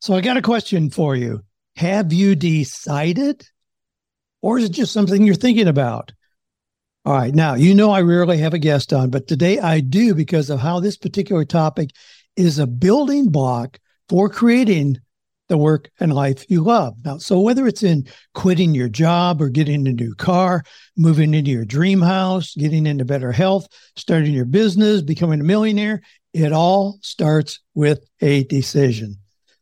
So I got a question for you. Have you decided? Or is it just something you're thinking about? All right. Now, you know, I rarely have a guest on, but today I do because of how this particular topic is a building block for creating the work and life you love. Now, so whether it's in quitting your job or getting a new car, moving into your dream house, getting into better health, starting your business, becoming a millionaire, it all starts with a decision.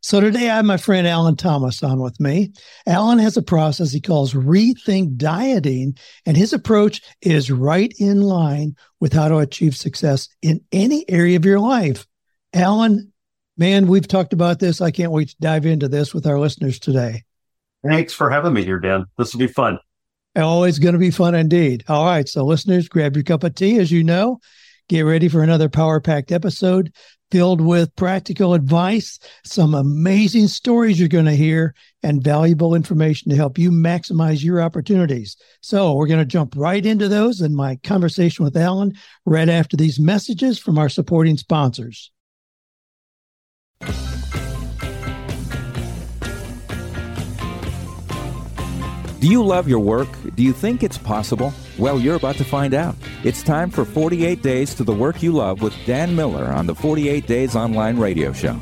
So today I have my friend Alan Thomas on with me. Alan has a process he calls rethink dieting, and his approach is right in line with how to achieve success in any area of your life. Alan, man, we've talked about this. I can't wait to dive into this with our listeners today. Thanks for having me here, Dan. This will be fun. Always going to be fun indeed. All right. So, listeners, grab your cup of tea. As you know, get ready for another power packed episode filled with practical advice, some amazing stories you're going to hear, and valuable information to help you maximize your opportunities. So, we're going to jump right into those in my conversation with Alan right after these messages from our supporting sponsors. Do you love your work? Do you think it's possible? Well, you're about to find out. It's time for 48 Days to the Work You Love with Dan Miller on the 48 Days Online Radio Show.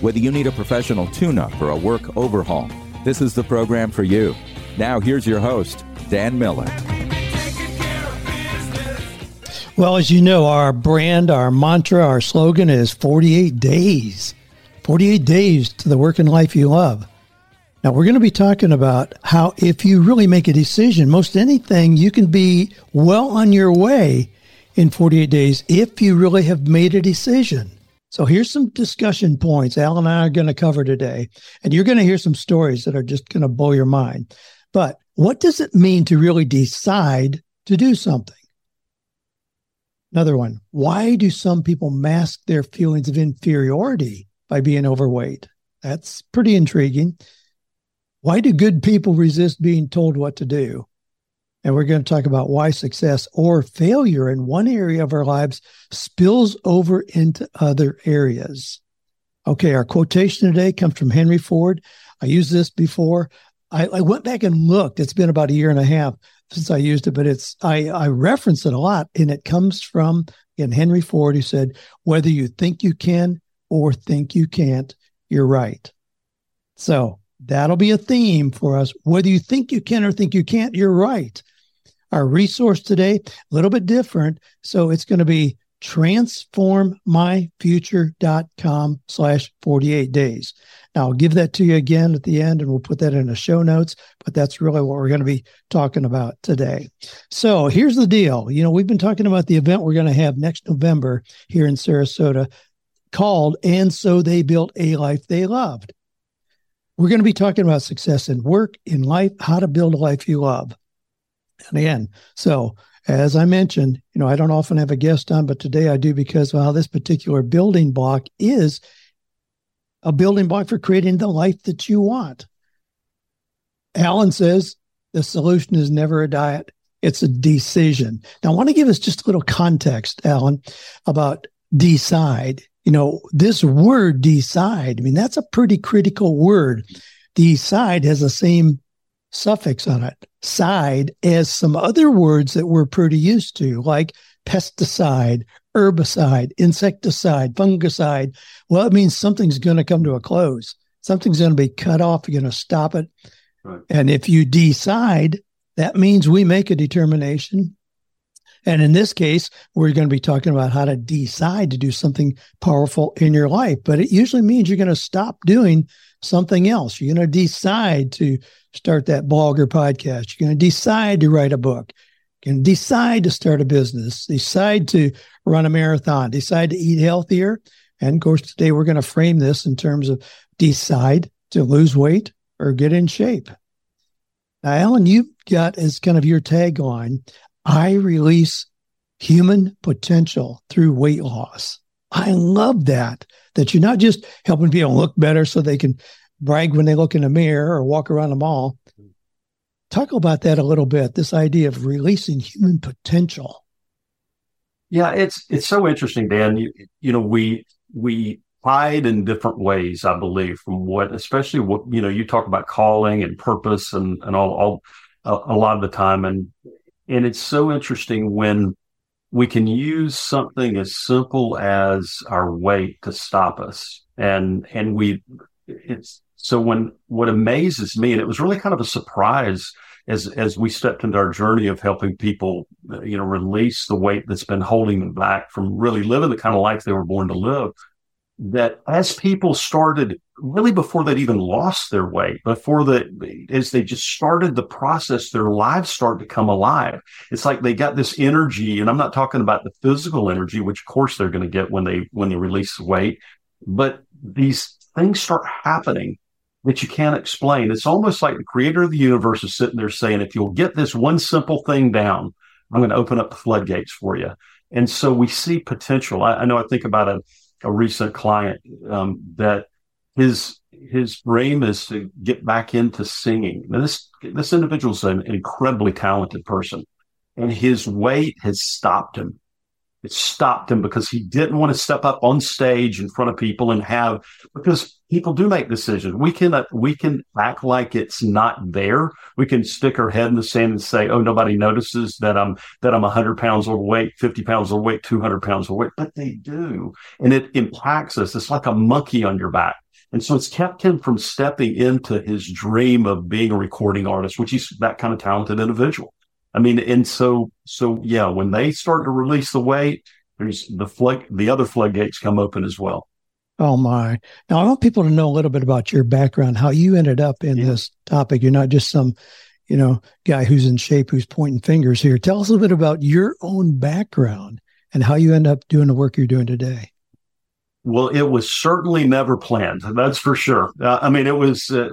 Whether you need a professional tune up or a work overhaul, this is the program for you. Now, here's your host, Dan Miller. Well, as you know, our brand, our mantra, our slogan is 48 days. 48 days to the work and life you love. Now, we're going to be talking about how if you really make a decision, most anything, you can be well on your way in 48 days if you really have made a decision. So, here's some discussion points Alan and I are going to cover today. And you're going to hear some stories that are just going to blow your mind. But what does it mean to really decide to do something? Another one why do some people mask their feelings of inferiority by being overweight? That's pretty intriguing. Why do good people resist being told what to do? And we're going to talk about why success or failure in one area of our lives spills over into other areas. Okay, our quotation today comes from Henry Ford. I used this before. I, I, went back and looked. It's been about a year and a half since I used it, but it's I, I reference it a lot, and it comes from in Henry Ford, who said, "Whether you think you can or think you can't, you're right." So That'll be a theme for us. Whether you think you can or think you can't, you're right. Our resource today, a little bit different. So it's going to be transformmyfuture.com slash 48 days. Now I'll give that to you again at the end and we'll put that in the show notes, but that's really what we're going to be talking about today. So here's the deal. You know, we've been talking about the event we're going to have next November here in Sarasota called And So They Built a Life They Loved. We're going to be talking about success in work, in life, how to build a life you love. And again, so as I mentioned, you know, I don't often have a guest on, but today I do because well, this particular building block is a building block for creating the life that you want. Alan says the solution is never a diet, it's a decision. Now, I want to give us just a little context, Alan, about decide you know, this word decide, I mean, that's a pretty critical word. Decide has the same suffix on it, side, as some other words that we're pretty used to, like pesticide, herbicide, insecticide, fungicide. Well, it means something's going to come to a close. Something's going to be cut off. You're going to stop it. Right. And if you decide, that means we make a determination and in this case, we're going to be talking about how to decide to do something powerful in your life. But it usually means you're going to stop doing something else. You're going to decide to start that blog or podcast. You're going to decide to write a book. You're going to decide to start a business, decide to run a marathon, decide to eat healthier. And of course, today we're going to frame this in terms of decide to lose weight or get in shape. Now, Alan, you've got as kind of your tagline I release human potential through weight loss. I love that, that you're not just helping people look better so they can brag when they look in the mirror or walk around the mall. Talk about that a little bit, this idea of releasing human potential. Yeah, it's it's so interesting, Dan. You, you know, we we hide in different ways, I believe, from what, especially what, you know, you talk about calling and purpose and, and all, all a, a lot of the time. And, and it's so interesting when we can use something as simple as our weight to stop us. And, and we, it's, so when, what amazes me, and it was really kind of a surprise as, as we stepped into our journey of helping people, you know, release the weight that's been holding them back from really living the kind of life they were born to live that as people started really before they'd even lost their weight, before the as they just started the process, their lives start to come alive. It's like they got this energy, and I'm not talking about the physical energy, which of course they're going to get when they when they release the weight, but these things start happening that you can't explain. It's almost like the creator of the universe is sitting there saying, if you'll get this one simple thing down, I'm going to open up the floodgates for you. And so we see potential. I, I know I think about a a recent client um, that his his dream is to get back into singing. Now this this individual is an incredibly talented person, and his weight has stopped him it stopped him because he didn't want to step up on stage in front of people and have because people do make decisions. We can uh, we can act like it's not there. We can stick our head in the sand and say, "Oh, nobody notices that I'm that I'm 100 pounds overweight, 50 pounds overweight, 200 pounds overweight," but they do, and it impacts us. It's like a monkey on your back. And so it's kept him from stepping into his dream of being a recording artist, which he's that kind of talented individual. I mean, and so, so yeah, when they start to release the weight, there's the flood, the other floodgates come open as well. Oh my! Now I want people to know a little bit about your background, how you ended up in yeah. this topic. You're not just some, you know, guy who's in shape who's pointing fingers here. Tell us a little bit about your own background and how you end up doing the work you're doing today. Well, it was certainly never planned. That's for sure. Uh, I mean, it was uh,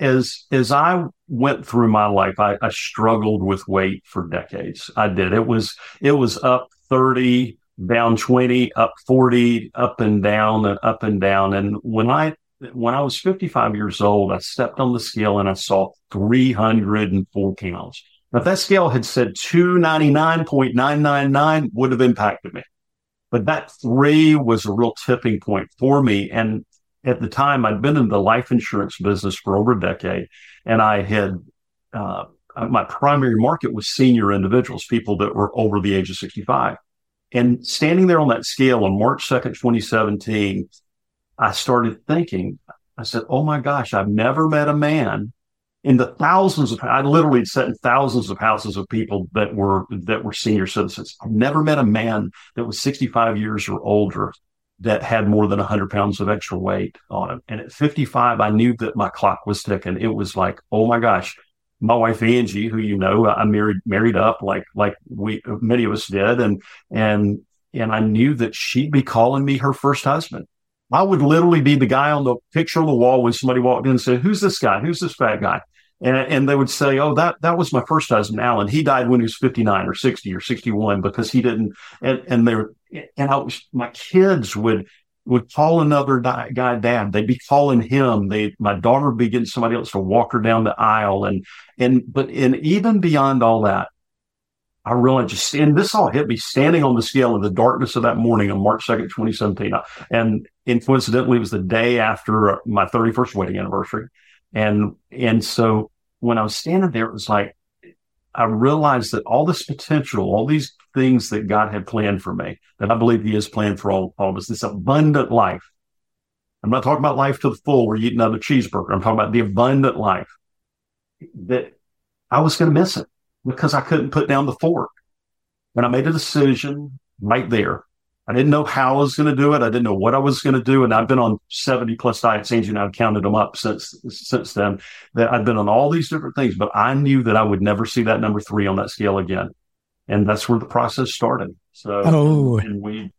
as as I went through my life, I, I, struggled with weight for decades. I did. It was it was up thirty, down twenty, up forty, up and down, and up and down. And when I when I was fifty five years old, I stepped on the scale and I saw three hundred and four pounds. Now, if that scale had said two ninety nine point nine nine nine, would have impacted me. But that three was a real tipping point for me. And at the time, I'd been in the life insurance business for over a decade, and I had uh, my primary market was senior individuals, people that were over the age of 65. And standing there on that scale on March 2nd, 2017, I started thinking, I said, Oh my gosh, I've never met a man in the thousands of I literally sat in thousands of houses of people that were that were senior citizens. I've never met a man that was 65 years or older that had more than 100 pounds of extra weight on him. And at 55, I knew that my clock was ticking. It was like, oh my gosh, my wife Angie, who you know, I married married up like like we many of us did, and and and I knew that she'd be calling me her first husband. I would literally be the guy on the picture on the wall when somebody walked in and said, "Who's this guy? Who's this fat guy?" And, and they would say, "Oh, that that was my first husband, Alan. He died when he was fifty nine or sixty or sixty one because he didn't." And and they were, and I was my kids would would call another guy dad. They'd be calling him. They my daughter would be getting somebody else to walk her down the aisle, and and but and even beyond all that, I realized just and this all hit me standing on the scale in the darkness of that morning on March second, twenty seventeen, and, and coincidentally, it was the day after my thirty first wedding anniversary. And, and so when I was standing there, it was like, I realized that all this potential, all these things that God had planned for me, that I believe He has planned for all, all of us, this abundant life. I'm not talking about life to the full where you eat another cheeseburger. I'm talking about the abundant life that I was going to miss it because I couldn't put down the fork. And I made a decision right there I didn't know how I was going to do it. I didn't know what I was going to do. And I've been on 70 plus diets, and I've counted them up since, since then that I've been on all these different things, but I knew that I would never see that number three on that scale again. And that's where the process started. So, oh. and, and we,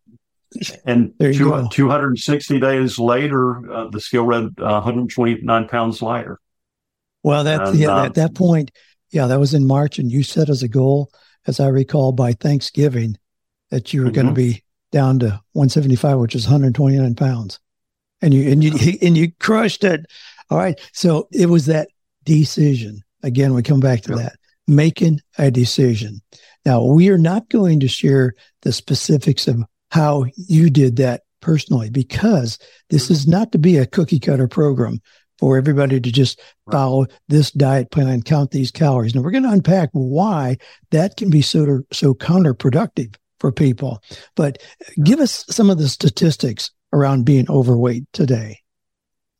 and two, 260 days later, uh, the scale read uh, 129 pounds lighter. Well, that, and, yeah, uh, at that point, yeah, that was in March. And you set as a goal, as I recall, by Thanksgiving that you were mm-hmm. going to be down to 175, which is 129 pounds. And you and you and you crushed it. All right. So it was that decision. Again, we come back to yep. that. Making a decision. Now we are not going to share the specifics of how you did that personally because this mm-hmm. is not to be a cookie cutter program for everybody to just follow this diet plan, and count these calories. And we're going to unpack why that can be so, so counterproductive for people. But give us some of the statistics around being overweight today.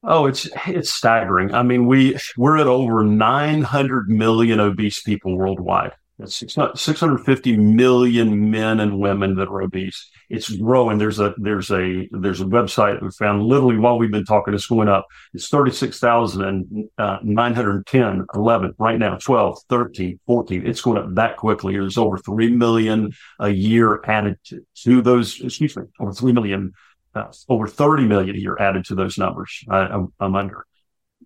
Oh, it's it's staggering. I mean, we we're at over 900 million obese people worldwide. That's 650 million men and women that are obese. It's growing. There's a there's a there's a website we found literally while we've been talking. It's going up. It's 36,910, uh, 11 right now, 12, 13, 14. It's going up that quickly. There's over 3 million a year added to, to those, excuse me, over 3 million, uh, over 30 million a year added to those numbers. I, I'm, I'm under.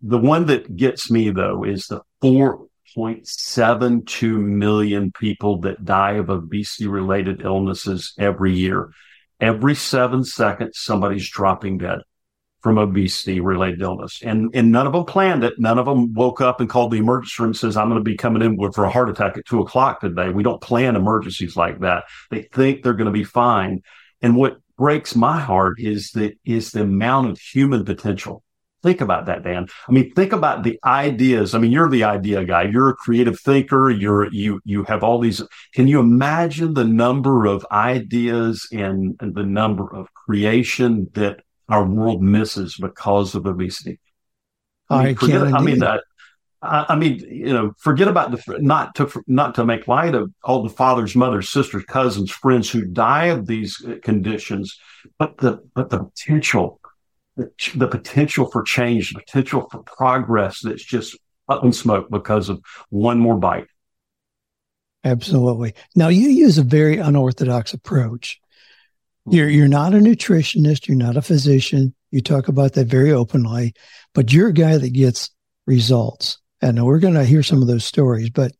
The one that gets me though is the four 1.72 million people that die of obesity related illnesses every year. Every seven seconds, somebody's dropping dead from obesity related illness. And, and none of them planned it. None of them woke up and called the emergency room and says, I'm going to be coming in for a heart attack at two o'clock today. We don't plan emergencies like that. They think they're going to be fine. And what breaks my heart is the, is the amount of human potential Think about that, Dan. I mean, think about the ideas. I mean, you're the idea guy. You're a creative thinker. You're, you, you have all these. Can you imagine the number of ideas and, and the number of creation that our world misses because of obesity? I, mean, can't. I mean, that. Uh, I mean, you know, forget about the not to not to make light of all the fathers, mothers, sisters, cousins, friends who die of these uh, conditions, but the but the potential the, the potential for change, the potential for progress that's just up in smoke because of one more bite. Absolutely. Now you use a very unorthodox approach. You're you're not a nutritionist, you're not a physician. You talk about that very openly, but you're a guy that gets results. And we're going to hear some of those stories, but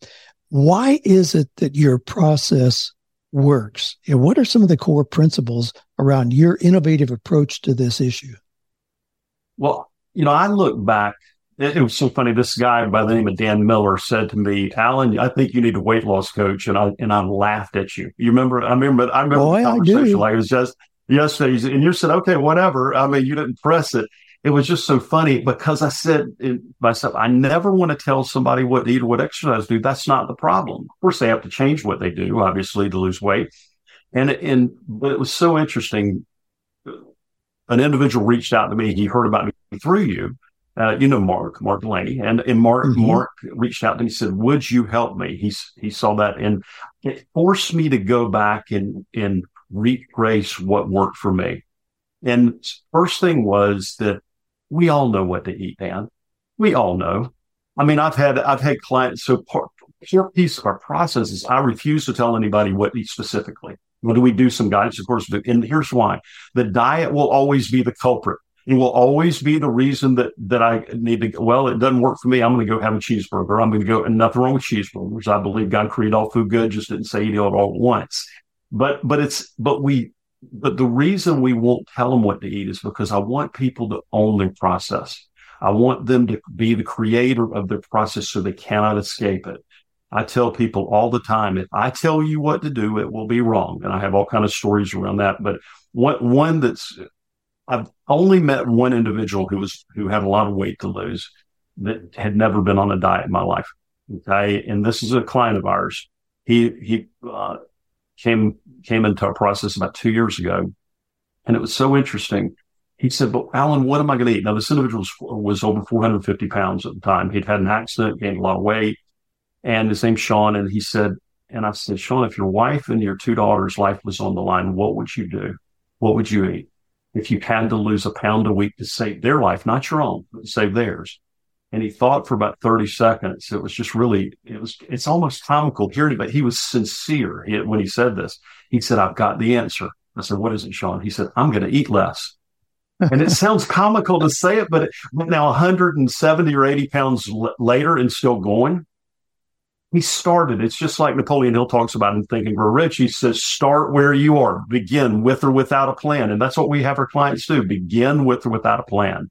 why is it that your process works? And what are some of the core principles around your innovative approach to this issue? Well, you know, I look back. It, it, was so funny. This guy by the name of Dan Miller said to me, "Alan, I think you need a weight loss coach," and I and I laughed at you. You remember? I remember. I remember Boy, the conversation. I. Like it was just yesterday, and you said, "Okay, whatever." I mean, you didn't press it. It was just so funny because I said eh, myself, I never want to tell somebody what to eat or what exercise to do. That's not the problem. Of course, they have to change what they do, obviously, to lose weight. And and but it was so interesting an individual reached out to me. He heard about me through you. Uh, you know Mark, Mark Delaney, and and Mark mm-hmm. Mark reached out to me and said, "Would you help me?" He he saw that, and it forced me to go back and and retrace what worked for me. And first thing was that we all know what to eat, Dan. We all know. I mean, I've had I've had clients. So part, here piece of our process is I refuse to tell anybody what to eat specifically. Well, do we do some guidance? Of course, and here's why: the diet will always be the culprit. It will always be the reason that that I need to. Well, it doesn't work for me. I'm going to go have a cheeseburger. I'm going to go. And nothing wrong with cheeseburgers. I believe God created all food good. Just didn't say eat it all at once. But but it's but we. But the reason we won't tell them what to eat is because I want people to own their process. I want them to be the creator of their process so they cannot escape it. I tell people all the time, if I tell you what to do, it will be wrong. And I have all kind of stories around that. But one, one that's, I've only met one individual who was, who had a lot of weight to lose that had never been on a diet in my life. Okay. And this is a client of ours. He, he, uh, came, came into our process about two years ago. And it was so interesting. He said, but Alan, what am I going to eat? Now, this individual was, was over 450 pounds at the time. He'd had an accident, gained a lot of weight and his name's Sean. And he said, and I said, Sean, if your wife and your two daughters' life was on the line, what would you do? What would you eat? If you had to lose a pound a week to save their life, not your own, but save theirs. And he thought for about 30 seconds. It was just really, it was, it's almost comical hearing, but he was sincere he, when he said this. He said, I've got the answer. I said, what is it, Sean? He said, I'm going to eat less. and it sounds comical to say it, but, it, but now 170 or 80 pounds l- later and still going, he started. It's just like Napoleon Hill talks about in Think and Grow Rich. He says, start where you are, begin with or without a plan. And that's what we have our clients do begin with or without a plan.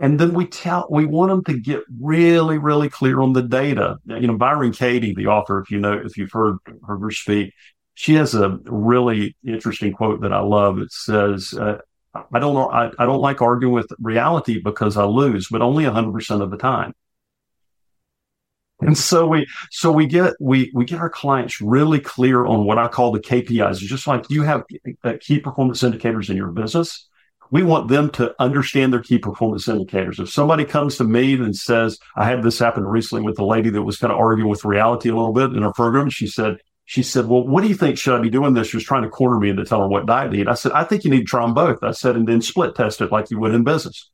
And then we tell, we want them to get really, really clear on the data. You know, Byron Katie, the author, if you know, if you've heard, heard her speak, she has a really interesting quote that I love. It says, uh, I don't know. I, I don't like arguing with reality because I lose, but only 100% of the time. And so we, so we get, we, we get our clients really clear on what I call the KPIs. Just like you have key performance indicators in your business, we want them to understand their key performance indicators. If somebody comes to me and says, I had this happen recently with a lady that was kind of arguing with reality a little bit in our program. She said, she said, well, what do you think? Should I be doing this? She was trying to corner me into telling her what diet to eat. I said, I think you need to try them both. I said, and then split test it like you would in business.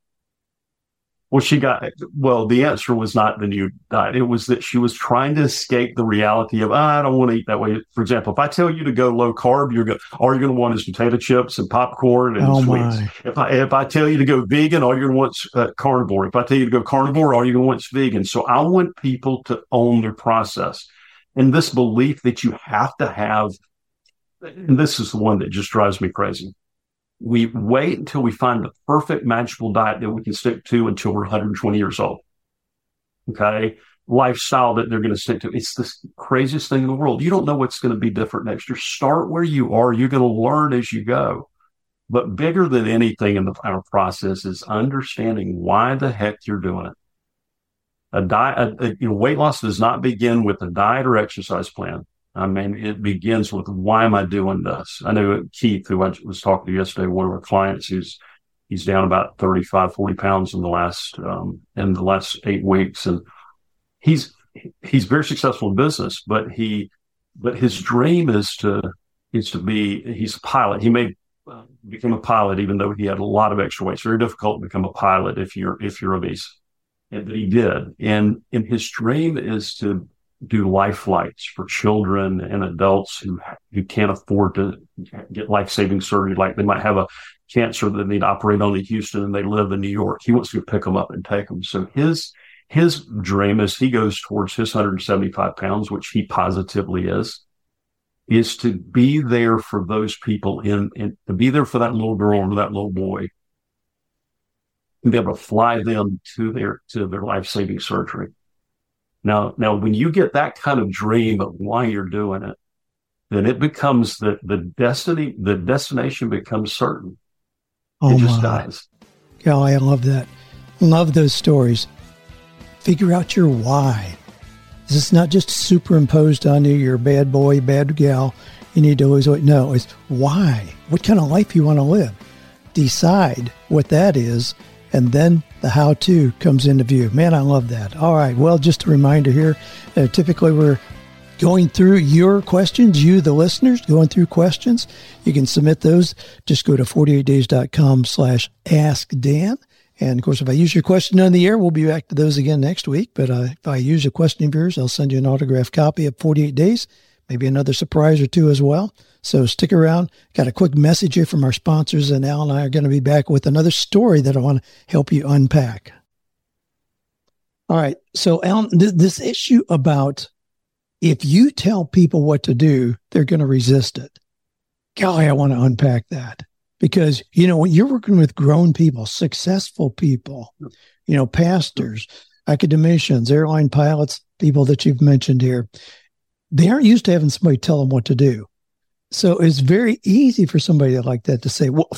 Well, she got, well, the answer was not the new diet. It was that she was trying to escape the reality of, oh, I don't want to eat that way. For example, if I tell you to go low carb, you're going, all you're going to want is potato chips and popcorn and oh sweets. My. If I, if I tell you to go vegan, all you're going to want is uh, carnivore. If I tell you to go carnivore, all you're going to want is vegan. So I want people to own their process and this belief that you have to have, and this is the one that just drives me crazy we wait until we find the perfect magical diet that we can stick to until we're 120 years old. Okay. Lifestyle that they're going to stick to. It's the craziest thing in the world. You don't know what's going to be different next year. Start where you are. You're going to learn as you go. But bigger than anything in the our process is understanding why the heck you're doing it. A diet, a, a, you know, weight loss does not begin with a diet or exercise plan. I mean, it begins with why am I doing this? I know Keith, who I was talking to yesterday, one of our clients, he's he's down about 35, 40 pounds in the last um, in the last eight weeks, and he's he's very successful in business, but he but his dream is to is to be he's a pilot. He may uh, become a pilot, even though he had a lot of extra weight. It's very difficult to become a pilot if you're if you're obese, and he did. And and his dream is to do life flights for children and adults who who can't afford to get life saving surgery. Like they might have a cancer that they need to operate on in Houston and they live in New York. He wants to pick them up and take them. So his his dream as he goes towards his 175 pounds, which he positively is, is to be there for those people in, in to be there for that little girl or that little boy and be able to fly them to their to their life saving surgery. Now, now, when you get that kind of dream of why you're doing it, then it becomes the the destiny. The destination becomes certain. Oh it just my. does. Golly, I love that. Love those stories. Figure out your why. This is not just superimposed on you. You're a bad boy, bad gal. You need to always weight. No, it's why. What kind of life you want to live. Decide what that is, and then the how to comes into view. Man, I love that. All right. Well, just a reminder here uh, typically we're going through your questions, you, the listeners, going through questions. You can submit those. Just go to 48days.com slash ask Dan. And of course, if I use your question on the air, we'll be back to those again next week. But uh, if I use a question of yours, I'll send you an autographed copy of 48 Days, maybe another surprise or two as well. So stick around. Got a quick message here from our sponsors, and Al and I are going to be back with another story that I want to help you unpack. All right. So, Al, th- this issue about if you tell people what to do, they're going to resist it. Golly, I want to unpack that because, you know, when you're working with grown people, successful people, you know, pastors, academicians, airline pilots, people that you've mentioned here, they aren't used to having somebody tell them what to do. So it's very easy for somebody like that to say, well,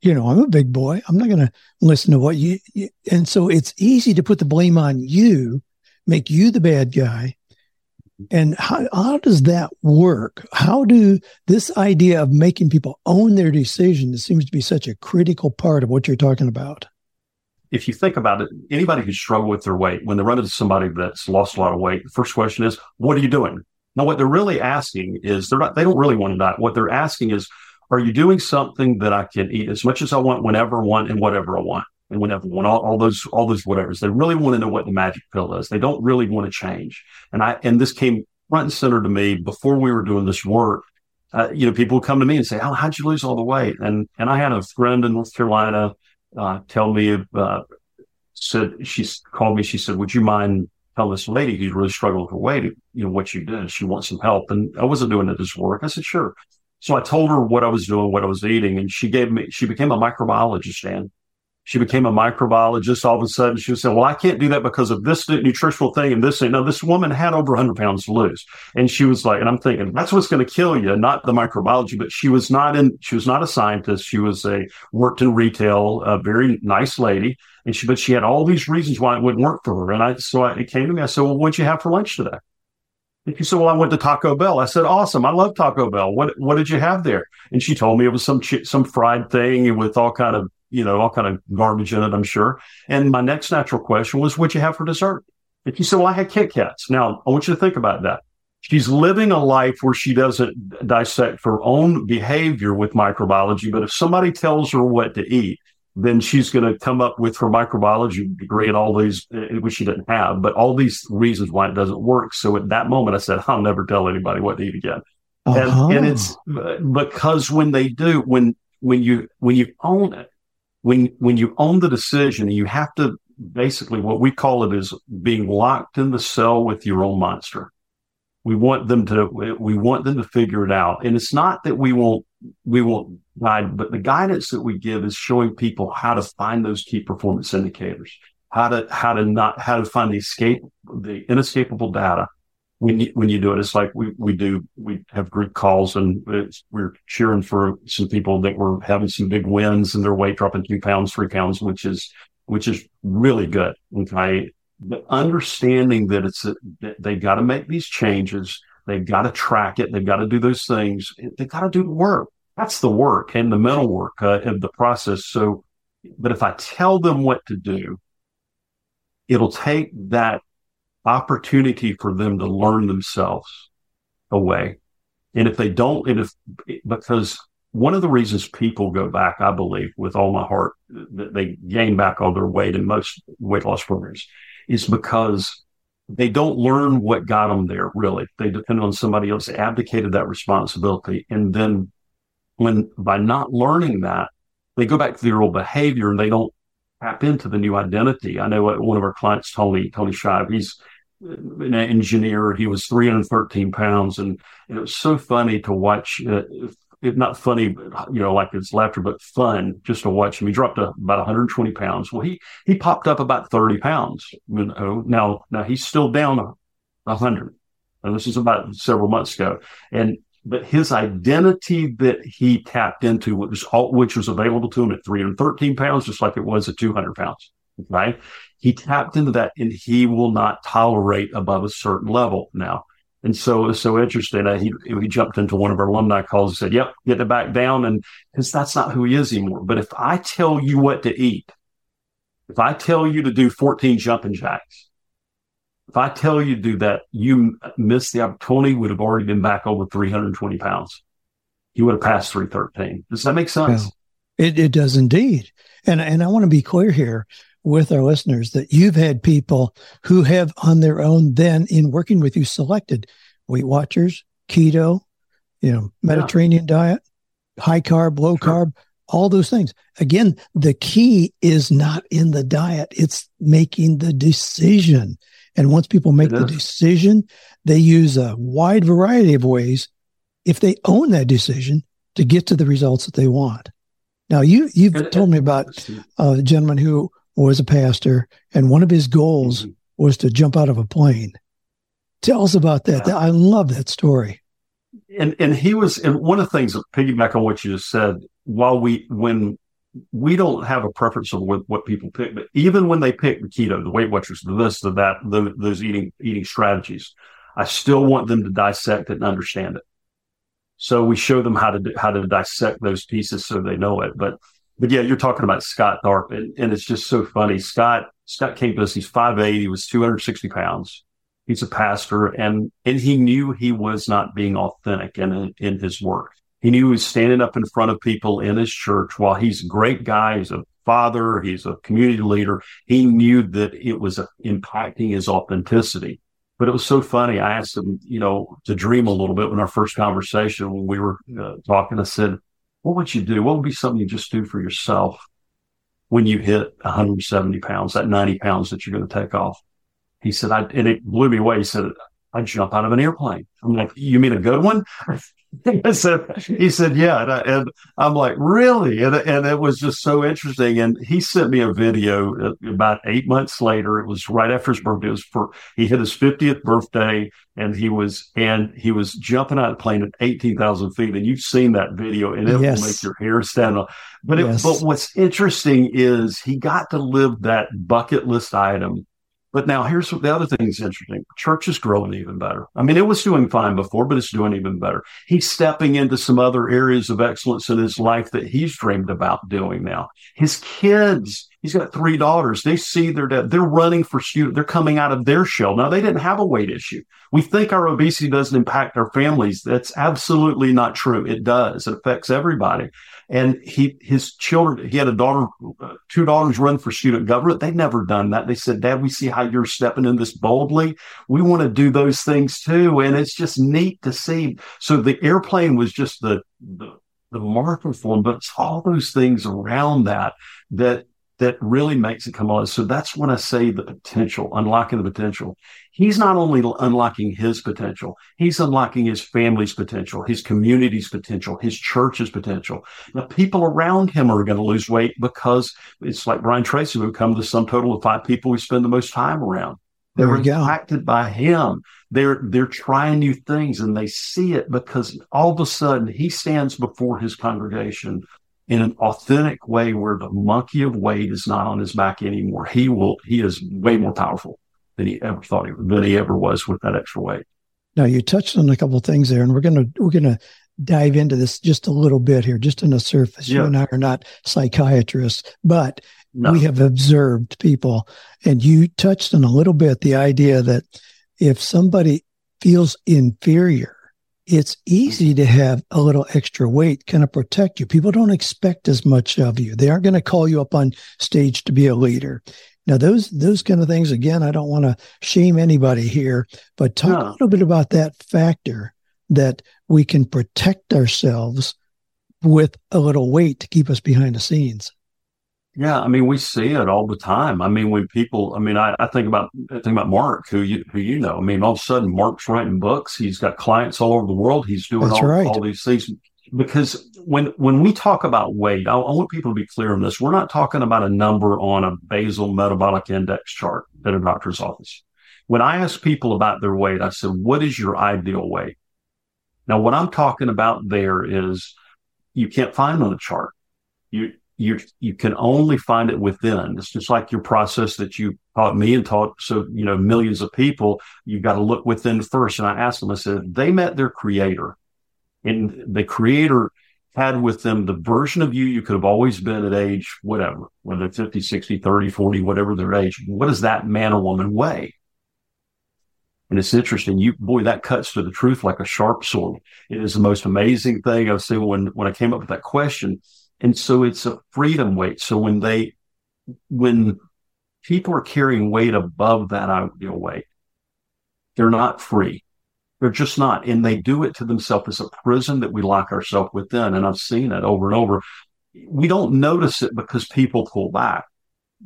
you know, I'm a big boy. I'm not going to listen to what you, you, and so it's easy to put the blame on you, make you the bad guy. And how, how does that work? How do this idea of making people own their decision seems to be such a critical part of what you're talking about? If you think about it, anybody who struggle with their weight, when they run into somebody that's lost a lot of weight, the first question is, what are you doing? Now, what they're really asking is they're not, they don't really want to. What they're asking is, are you doing something that I can eat as much as I want, whenever I want, and whatever I want, and whenever I want, all, all those, all those whatevers. They really want to know what the magic pill is. They don't really want to change. And I, and this came front and center to me before we were doing this work. Uh, you know, people would come to me and say, "Oh, how'd you lose all the weight?" And and I had a friend in North Carolina uh, tell me, uh, said she called me. She said, "Would you mind tell this lady who's really struggling with her weight, you know, what you did. She wants some help. And I wasn't doing it as work. I said, sure. So I told her what I was doing, what I was eating, and she gave me, she became a microbiologist, Dan. She became a microbiologist. All of a sudden, she was saying, "Well, I can't do that because of this nutritional thing and this thing." Now, this woman had over 100 pounds to lose, and she was like, and I'm thinking that's what's going to kill you, not the microbiology. But she was not in. She was not a scientist. She was a worked in retail, a very nice lady, and she but she had all these reasons why it wouldn't work for her. And I so I, it came to me. I said, "Well, what'd you have for lunch today?" And she said, "Well, I went to Taco Bell." I said, "Awesome! I love Taco Bell. What what did you have there?" And she told me it was some some fried thing with all kind of you know, all kind of garbage in it, I'm sure. And my next natural question was, what'd you have for dessert? And she said, well, I had Kit Kats. Now, I want you to think about that. She's living a life where she doesn't dissect her own behavior with microbiology. But if somebody tells her what to eat, then she's going to come up with her microbiology degree and all these, uh, which she didn't have, but all these reasons why it doesn't work. So at that moment, I said, I'll never tell anybody what to eat again. Uh-huh. And, and it's uh, because when they do, when, when you, when you own it, when when you own the decision, you have to basically what we call it is being locked in the cell with your own monster. We want them to we want them to figure it out, and it's not that we won't we won't guide, but the guidance that we give is showing people how to find those key performance indicators, how to how to not how to find the escape the inescapable data when you, when you do it, it's like we, we do, we have group calls and we're cheering for some people that were having some big wins and their weight dropping two pounds, three pounds, which is, which is really good. Okay. But understanding that it's, a, that they've got to make these changes. They've got to track it. They've got to do those things. They've got to do the work. That's the work and the mental work uh, of the process. So, but if I tell them what to do, it'll take that opportunity for them to learn themselves away. And if they don't, and if, because one of the reasons people go back, I believe, with all my heart, that they gain back all their weight in most weight loss programs is because they don't learn what got them there, really. They depend on somebody else abdicated that responsibility. And then when by not learning that, they go back to their old behavior and they don't tap into the new identity. I know one of our clients, Tony, Tony Shive, he's an engineer. He was 313 pounds. And, it was so funny to watch, uh, if not funny, but, you know, like it's laughter, but fun just to watch him. He dropped about 120 pounds. Well, he, he popped up about 30 pounds. You know, now, now he's still down a 100. And this is about several months ago. And, but his identity that he tapped into, which was, all, which was available to him at 313 pounds, just like it was at 200 pounds. Right he tapped into that and he will not tolerate above a certain level now. And so it was so interesting. Uh, he, he jumped into one of our alumni calls and said, yep, get it back down. And because that's not who he is anymore. But if I tell you what to eat, if I tell you to do 14 jumping jacks, if I tell you to do that, you miss the opportunity, would have already been back over 320 pounds. He would have passed 313. Does that make sense? Well, it, it does indeed. And, and I want to be clear here with our listeners that you've had people who have on their own then in working with you selected Weight Watchers, keto, you know, Mediterranean yeah. diet, high carb, low sure. carb, all those things. Again, the key is not in the diet, it's making the decision. And once people make the decision, they use a wide variety of ways if they own that decision to get to the results that they want. Now, you you've told me about a gentleman who was a pastor, and one of his goals mm-hmm. was to jump out of a plane. Tell us about that. Yeah. I love that story. And and he was and one of the things that piggyback on what you just said, while we when we don't have a preference of what, what people pick, but even when they pick the keto, the Weight Watchers, the this, the that, the, those eating eating strategies, I still want them to dissect it and understand it. So we show them how to do, how to dissect those pieces so they know it. But but yeah, you're talking about Scott Tharp, and, and it's just so funny. Scott Scott came to us. He's 5'8", he was 260 pounds. He's a pastor, and and he knew he was not being authentic in in his work. He knew he was standing up in front of people in his church. While he's a great guy, he's a father, he's a community leader. He knew that it was impacting his authenticity. But it was so funny. I asked him, you know, to dream a little bit in our first conversation when we were uh, talking. I said, what would you do? What would be something you just do for yourself when you hit 170 pounds, that 90 pounds that you're going to take off? He said, I, and it blew me away. He said, I'd jump out of an airplane. I'm like, you mean a good one? He said, yeah. And, I, and I'm like, really? And, and it was just so interesting. And he sent me a video uh, about eight months later. It was right after his birthday. It was for, he hit his 50th birthday and he was, and he was jumping out of the plane at 18,000 feet. And you've seen that video and it yes. will make your hair stand up. But, it, yes. but what's interesting is he got to live that bucket list item but now here's what the other thing that's interesting. Church is growing even better. I mean, it was doing fine before, but it's doing even better. He's stepping into some other areas of excellence in his life that he's dreamed about doing now. His kids, he's got three daughters. They see their dad. They're running for student. They're coming out of their shell. Now they didn't have a weight issue. We think our obesity doesn't impact our families. That's absolutely not true. It does. It affects everybody. And he, his children, he had a daughter, uh, two daughters run for student government. They'd never done that. They said, Dad, we see how you're stepping in this boldly. We want to do those things too. And it's just neat to see. So the airplane was just the, the, the marker for him, but it's all those things around that that that really makes it come alive. So that's when I say the potential, unlocking the potential. He's not only unlocking his potential, he's unlocking his family's potential, his community's potential, his church's potential. The people around him are going to lose weight because it's like Brian Tracy would come the sum total of five people we spend the most time around. They're impacted by him. They're they're trying new things and they see it because all of a sudden he stands before his congregation in an authentic way where the monkey of weight is not on his back anymore. He will, he is way more powerful than he ever thought he, than he ever was with that extra weight. Now you touched on a couple of things there and we're going to, we're going to dive into this just a little bit here, just on the surface. Yeah. You and I are not psychiatrists, but no. we have observed people and you touched on a little bit the idea that if somebody feels inferior it's easy mm-hmm. to have a little extra weight kind of protect you. People don't expect as much of you. They aren't going to call you up on stage to be a leader. Now, those those kind of things. Again, I don't want to shame anybody here, but talk no. a little bit about that factor that we can protect ourselves with a little weight to keep us behind the scenes. Yeah, I mean, we see it all the time. I mean, when people, I mean, I, I think about I think about Mark, who you who you know. I mean, all of a sudden, Mark's writing books. He's got clients all over the world. He's doing all, right. all these things. Because when when we talk about weight, I, I want people to be clear on this. We're not talking about a number on a basal metabolic index chart at a doctor's office. When I ask people about their weight, I said, "What is your ideal weight?" Now, what I'm talking about there is you can't find on a chart. You you you can only find it within. It's just like your process that you taught me and taught so you know millions of people. You've got to look within first. And I asked them. I said they met their creator, and the creator had with them the version of you you could have always been at age whatever, whether 50, 60, 30, 40, whatever their age. What does that man or woman weigh? And it's interesting. You, boy, that cuts to the truth like a sharp sword. It is the most amazing thing I've seen when, when I came up with that question and so it's a freedom weight. So when they, when people are carrying weight above that ideal weight, they're not free. They're just not. And they do it to themselves as a prison that we lock ourselves within. And I've seen it over and over. We don't notice it because people pull back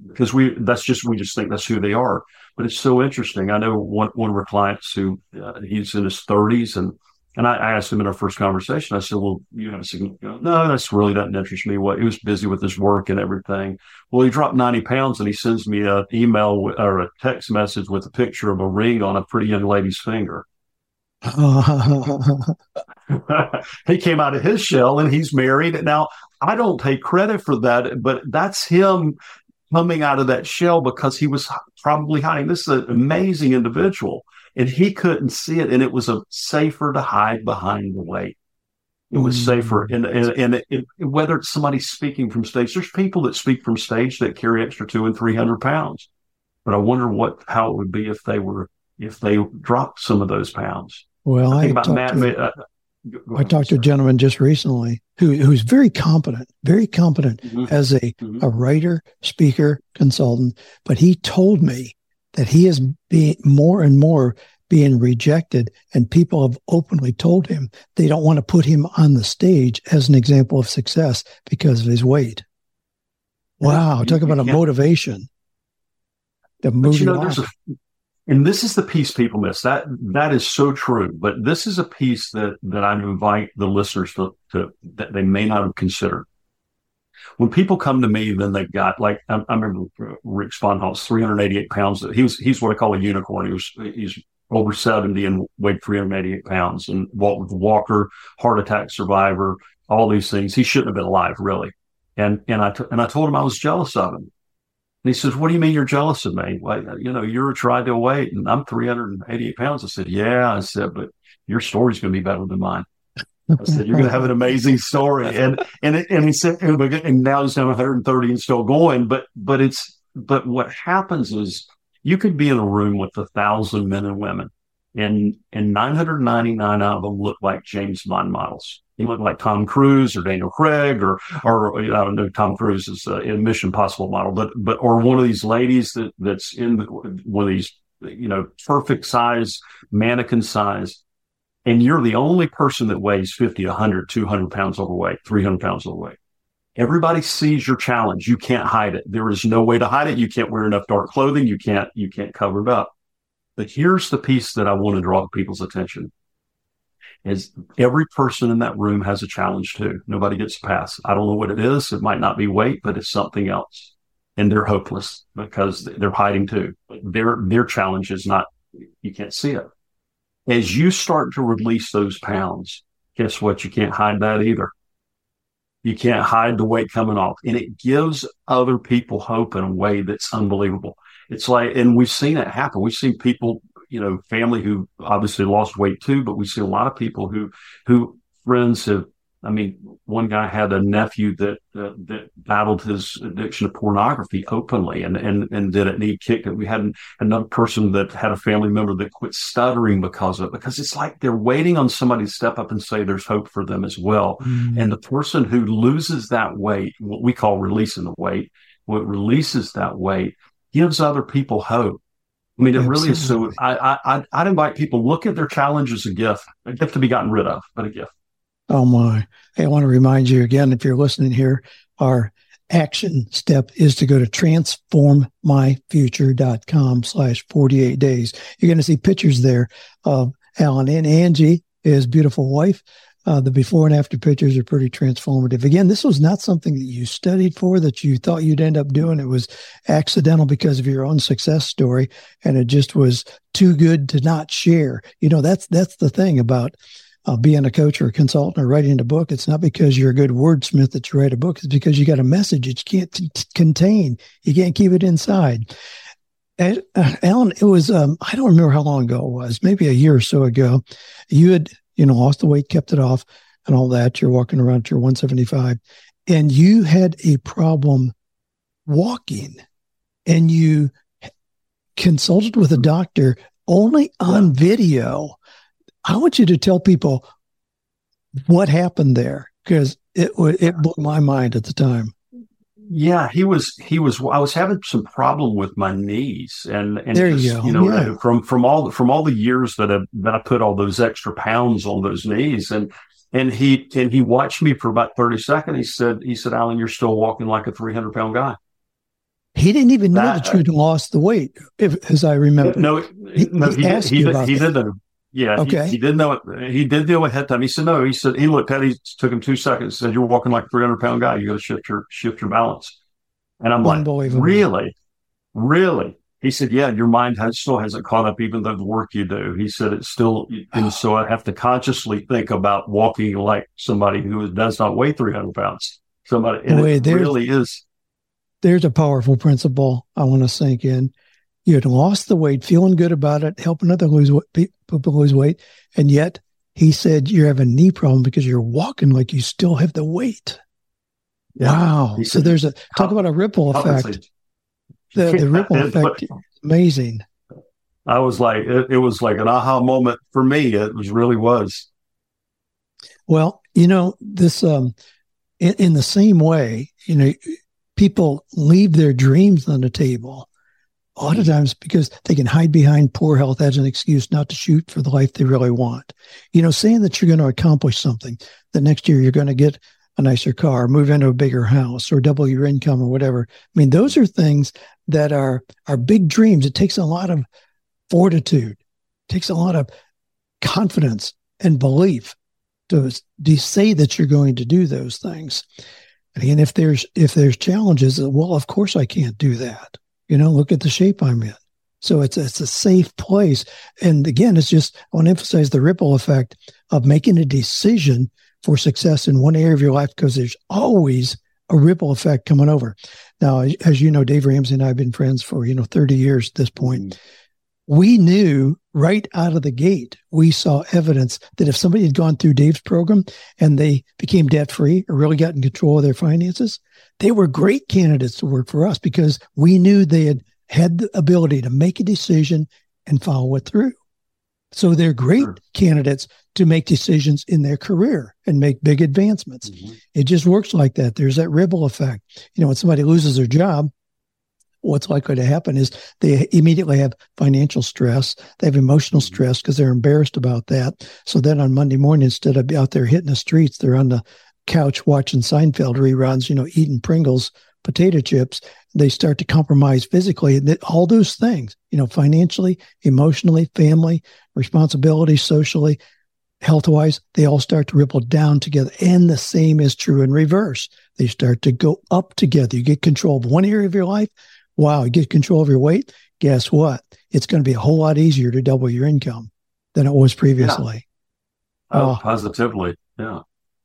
because we, that's just, we just think that's who they are. But it's so interesting. I know one, one of our clients who, uh, he's in his thirties and and I, I, asked him in our first conversation, I said, well, you have a significant, no, that's really doesn't interest me. What he was busy with his work and everything. Well, he dropped 90 pounds and he sends me an email or a text message with a picture of a ring on a pretty young lady's finger. he came out of his shell and he's married. Now, I don't take credit for that, but that's him coming out of that shell because he was probably hiding. This is an amazing individual and he couldn't see it. And it was a safer to hide behind the weight. It was safer. And, and, and it, it, whether it's somebody speaking from stage, there's people that speak from stage that carry extra two and 300 pounds. But I wonder what, how it would be if they were, if they dropped some of those pounds. Well, I, I about Matt. To, uh, I talked to a gentleman just recently who who's very competent, very competent mm-hmm. as a, mm-hmm. a writer, speaker, consultant. But he told me that he is being more and more being rejected and people have openly told him they don't want to put him on the stage as an example of success because of his weight wow talk about a motivation but you know, there's a and this is the piece people miss. That that is so true. But this is a piece that that I invite the listeners to, to that they may not have considered. When people come to me, then they've got like I, I remember Rick Sponholz, 388 pounds. He was he's what I call a unicorn. He was he's over 70 and weighed 388 pounds and walked with walker, heart attack survivor, all these things. He shouldn't have been alive, really. And and I t- and I told him I was jealous of him. And he says, What do you mean you're jealous of me? Well, you know, you're a to weight and I'm 388 pounds. I said, Yeah. I said, But your story's going to be better than mine. I said, You're going to have an amazing story. And, and, and he said, and now he's now 130 and still going. But, but it's, but what happens is you could be in a room with a thousand men and women and, and 999 of them look like James Bond models. He looked like Tom Cruise or Daniel Craig or, or I don't know, Tom Cruise is uh, a Mission Possible model, but, but, or one of these ladies that, that's in one of these, you know, perfect size, mannequin size. And you're the only person that weighs 50, 100, 200 pounds overweight, 300 pounds overweight. Everybody sees your challenge. You can't hide it. There is no way to hide it. You can't wear enough dark clothing. You can't, you can't cover it up. But here's the piece that I want to draw people's attention is every person in that room has a challenge too. Nobody gets a pass. I don't know what it is. It might not be weight, but it's something else. And they're hopeless because they're hiding too. Their, their challenge is not, you can't see it. As you start to release those pounds, guess what? You can't hide that either. You can't hide the weight coming off and it gives other people hope in a way that's unbelievable. It's like, and we've seen it happen. We've seen people you know, family who obviously lost weight too, but we see a lot of people who, who friends have, I mean, one guy had a nephew that, uh, that battled his addiction to pornography openly and, and, and did it. And he kicked it. We had another person that had a family member that quit stuttering because of it, because it's like they're waiting on somebody to step up and say there's hope for them as well. Mm. And the person who loses that weight, what we call releasing the weight, what releases that weight gives other people hope I mean, it Absolutely. really is so. I, I, I'd invite people look at their challenge as a gift, a gift to be gotten rid of, but a gift. Oh my! Hey, I want to remind you again, if you're listening here, our action step is to go to transformmyfuture.com slash 48 days. You're going to see pictures there of Alan and Angie, his beautiful wife, uh, the before and after pictures are pretty transformative. Again, this was not something that you studied for, that you thought you'd end up doing. It was accidental because of your own success story, and it just was too good to not share. You know, that's that's the thing about uh, being a coach or a consultant or writing a book. It's not because you're a good wordsmith that you write a book. It's because you got a message that you can't t- t- contain. You can't keep it inside. And, uh, Alan, it was um, I don't remember how long ago it was, maybe a year or so ago. You had you know, lost the weight, kept it off, and all that. You're walking around at your 175, and you had a problem walking, and you consulted with a doctor only on video. I want you to tell people what happened there because it it blew my mind at the time. Yeah, he was. He was. I was having some problem with my knees, and and there just, you, you know yeah. from from all from all the years that I that I put all those extra pounds on those knees, and and he and he watched me for about thirty seconds. He said, he said, Alan, you're still walking like a three hundred pound guy. He didn't even know that, that you'd lost the weight, if, as I remember. No, he, no, he, he, asked he, about he, he did Yeah, okay. He, he, didn't know it. He did know ahead of time. He said no. He said he looked at. it. He took him two seconds. Said you're walking like a 300 pound guy. You got to shift your shift your balance. And I'm like, really, really. He said, yeah, your mind has, still hasn't caught up, even though the work you do. He said it's still, and so I have to consciously think about walking like somebody who does not weigh 300 pounds. Somebody, and Boy, it really is there's a powerful principle I want to sink in. You had lost the weight, feeling good about it, helping other lose people lose weight, and yet he said you're having a knee problem because you're walking like you still have the weight. Yeah. Wow! so there's a talk about a ripple effect. The, the ripple effect, amazing. I was like, it, it was like an aha moment for me. It was really was. Well, you know this. Um, in, in the same way, you know, people leave their dreams on the table a lot of times because they can hide behind poor health as an excuse not to shoot for the life they really want. You know, saying that you're going to accomplish something, the next year you're going to get a nicer car, move into a bigger house, or double your income, or whatever. I mean, those are things that are are big dreams. It takes a lot of fortitude. It takes a lot of confidence and belief to, to say that you're going to do those things. And if there's if there's challenges, well, of course I can't do that. You know, look at the shape I'm in. So it's it's a safe place. And again, it's just I want to emphasize the ripple effect of making a decision for success in one area of your life because there's always a ripple effect coming over. Now, as you know, Dave Ramsey and I have been friends for you know 30 years at this point. Hmm. We knew right out of the gate, we saw evidence that if somebody had gone through Dave's program and they became debt free or really got in control of their finances, they were great candidates to work for us because we knew they had had the ability to make a decision and follow it through. So they're great sure. candidates to make decisions in their career and make big advancements. Mm-hmm. It just works like that. There's that ripple effect. You know, when somebody loses their job, what's likely to happen is they immediately have financial stress. They have emotional mm-hmm. stress because they're embarrassed about that. So then on Monday morning, instead of out there hitting the streets, they're on the couch watching Seinfeld reruns, you know, eating Pringles, potato chips. They start to compromise physically. All those things, you know, financially, emotionally, family, responsibility, socially, health wise, they all start to ripple down together. And the same is true in reverse. They start to go up together. You get control of one area of your life, wow, you get control of your weight, guess what? It's going to be a whole lot easier to double your income than it was previously. Yeah. Oh, uh, positively. Yeah.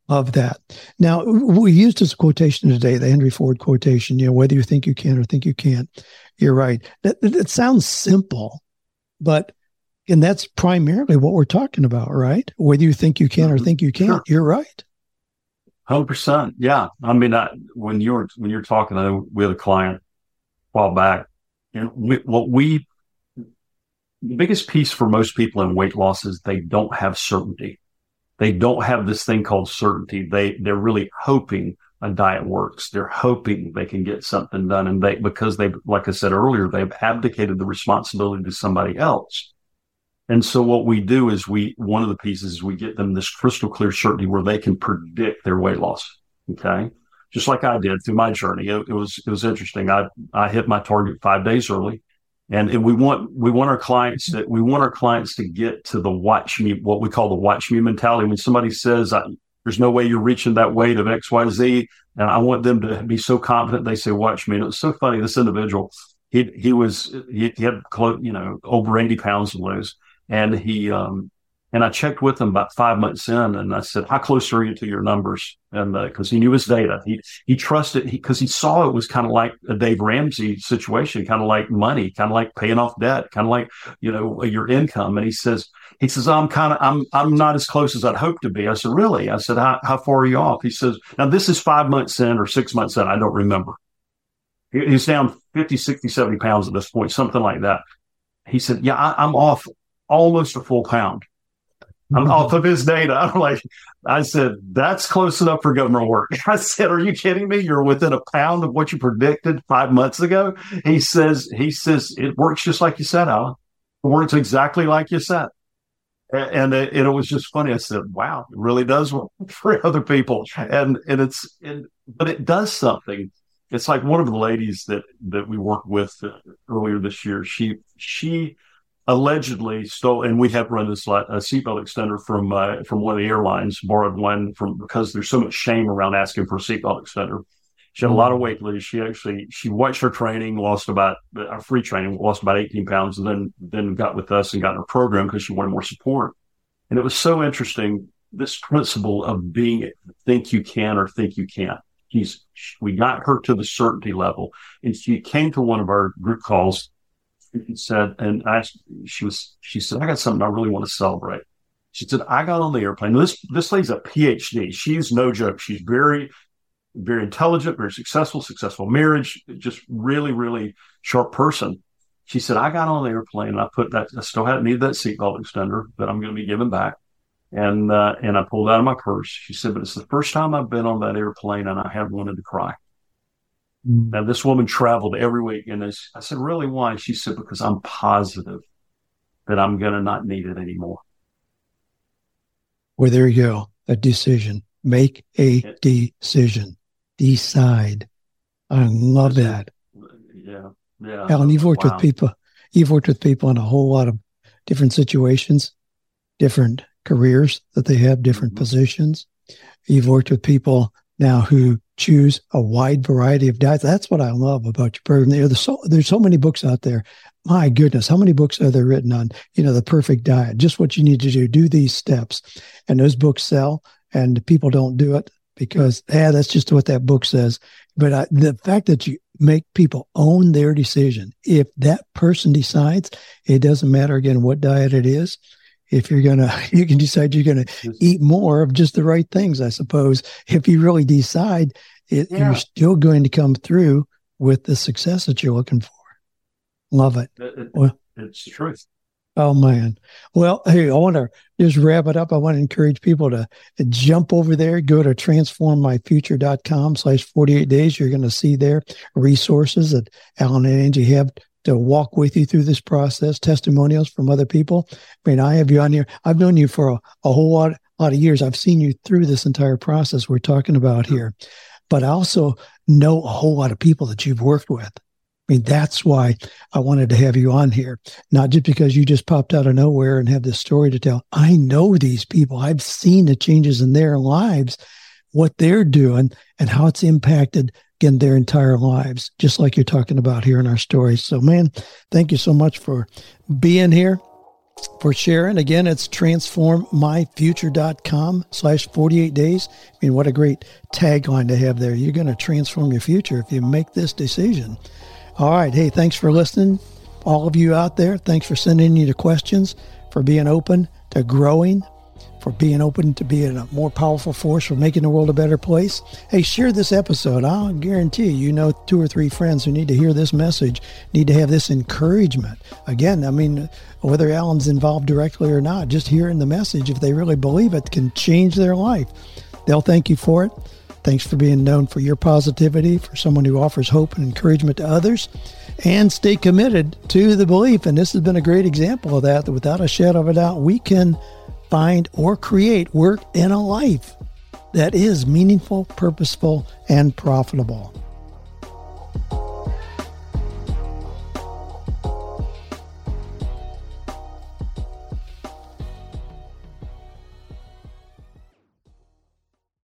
Of that. Now, we used this quotation today, the Henry Ford quotation, you know, whether you think you can or think you can't, you're right. That, that sounds simple, but, and that's primarily what we're talking about, right? Whether you think you can mm-hmm. or think you can't, sure. you're right. Hundred percent. Yeah. I mean, I, when you're when you're talking, I, we had a client while back. And we, what we, the biggest piece for most people in weight loss is they don't have certainty. They don't have this thing called certainty. They, they're really hoping a diet works. They're hoping they can get something done. And they, because they, like I said earlier, they've abdicated the responsibility to somebody else. And so what we do is we, one of the pieces is we get them this crystal clear certainty where they can predict their weight loss. Okay just like I did through my journey. It, it, was it was interesting. I I hit my target five days early, and, and we want we want our clients that we want our clients to get to the watch me what we call the watch me mentality. When somebody says there's no way you're reaching that weight of X Y Z, and I want them to be so confident they say watch me. And it was so funny. This individual he he was he, he had close you know over eighty pounds to lose, and he um and I checked with him about five months in and I said, how close are you to your numbers? And uh, cause he knew his data. He, he trusted cause he saw it was kind of like a Dave Ramsey situation, kind of like money, kind of like paying off debt, kind of like, you know, your income. And he says, he says, I'm kind of, I'm, I'm not as close as I'd hope to be. I said, really? I said, how, how far are you off? He says, now this is five months in or six months in. I don't remember. He's down 50, 60, 70 pounds at this point, something like that. He said, yeah, I, I'm off almost a full pound. I'm off of his data. I'm like, I said, that's close enough for government work. I said, are you kidding me? You're within a pound of what you predicted five months ago. He says, he says, it works just like you said, Alan. It works exactly like you said. And, it, it was just funny. I said, wow, it really does work for other people. And, and it's, and, but it does something. It's like one of the ladies that, that we worked with earlier this year. She, she, allegedly stole, and we have run this a seatbelt extender from uh, from one of the airlines, borrowed one from because there's so much shame around asking for a seatbelt extender. She had a lot of weight loss. She actually she watched her training, lost about our uh, free training, lost about 18 pounds, and then then got with us and got in our program because she wanted more support. And it was so interesting this principle of being think you can or think you can't. He's we got her to the certainty level, and she came to one of our group calls she said, and I, she was, she said, I got something I really want to celebrate. She said, I got on the airplane. This, this lady's a PhD. She's no joke. She's very, very intelligent, very successful, successful marriage, just really, really sharp person. She said, I got on the airplane and I put that, I still hadn't needed that seatbelt extender that I'm going to be giving back. And, uh, and I pulled out of my purse. She said, but it's the first time I've been on that airplane and I have wanted to cry. Mm. Now, this woman traveled every week. And I said, really, why? She said, because I'm positive that I'm going to not need it anymore. Well, there you go. A decision. Make a decision. Decide. I love that. Yeah. Yeah. Alan, you've worked wow. with people. You've worked with people in a whole lot of different situations, different careers that they have, different mm-hmm. positions. You've worked with people now who choose a wide variety of diets. That's what I love about your program. There's so, there's so many books out there. My goodness, how many books are there written on, you know, the perfect diet, just what you need to do, do these steps. And those books sell and people don't do it because, yeah, that's just what that book says. But I, the fact that you make people own their decision, if that person decides, it doesn't matter again what diet it is, if you're gonna you can decide you're gonna eat more of just the right things i suppose. If you really decide it, yeah. you're still going to come through with the success that you're looking for. Love it, it, it well, it's the truth. oh man. Well hey i want to just wrap it up. I want to encourage people to, jump over there go to transformmyfuture.com slash 48 days. You're going to see there resources that alan and angie have to walk with you through this process, testimonials from other people. I mean, I have you on here. I've known you for a, a whole lot, lot of years. I've seen you through this entire process we're talking about here. But I also know a whole lot of people that you've worked with. I mean, that's why I wanted to have you on here, not just because you just popped out of nowhere and have this story to tell. I know these people. I've seen the changes in their lives, what they're doing, and how it's impacted their entire lives, just like you're talking about here in our stories. So, man, thank you so much for being here, for sharing. Again, it's transformmyfuture.com slash 48 days. I mean, what a great tagline to have there. You're going to transform your future if you make this decision. All right. Hey, thanks for listening. All of you out there, thanks for sending in your questions, for being open to growing for being open to being a more powerful force for making the world a better place. Hey, share this episode. I'll guarantee you know two or three friends who need to hear this message, need to have this encouragement. Again, I mean, whether Alan's involved directly or not, just hearing the message, if they really believe it, can change their life. They'll thank you for it. Thanks for being known for your positivity, for someone who offers hope and encouragement to others, and stay committed to the belief. And this has been a great example of that, that without a shadow of a doubt, we can find, or create work in a life that is meaningful, purposeful, and profitable.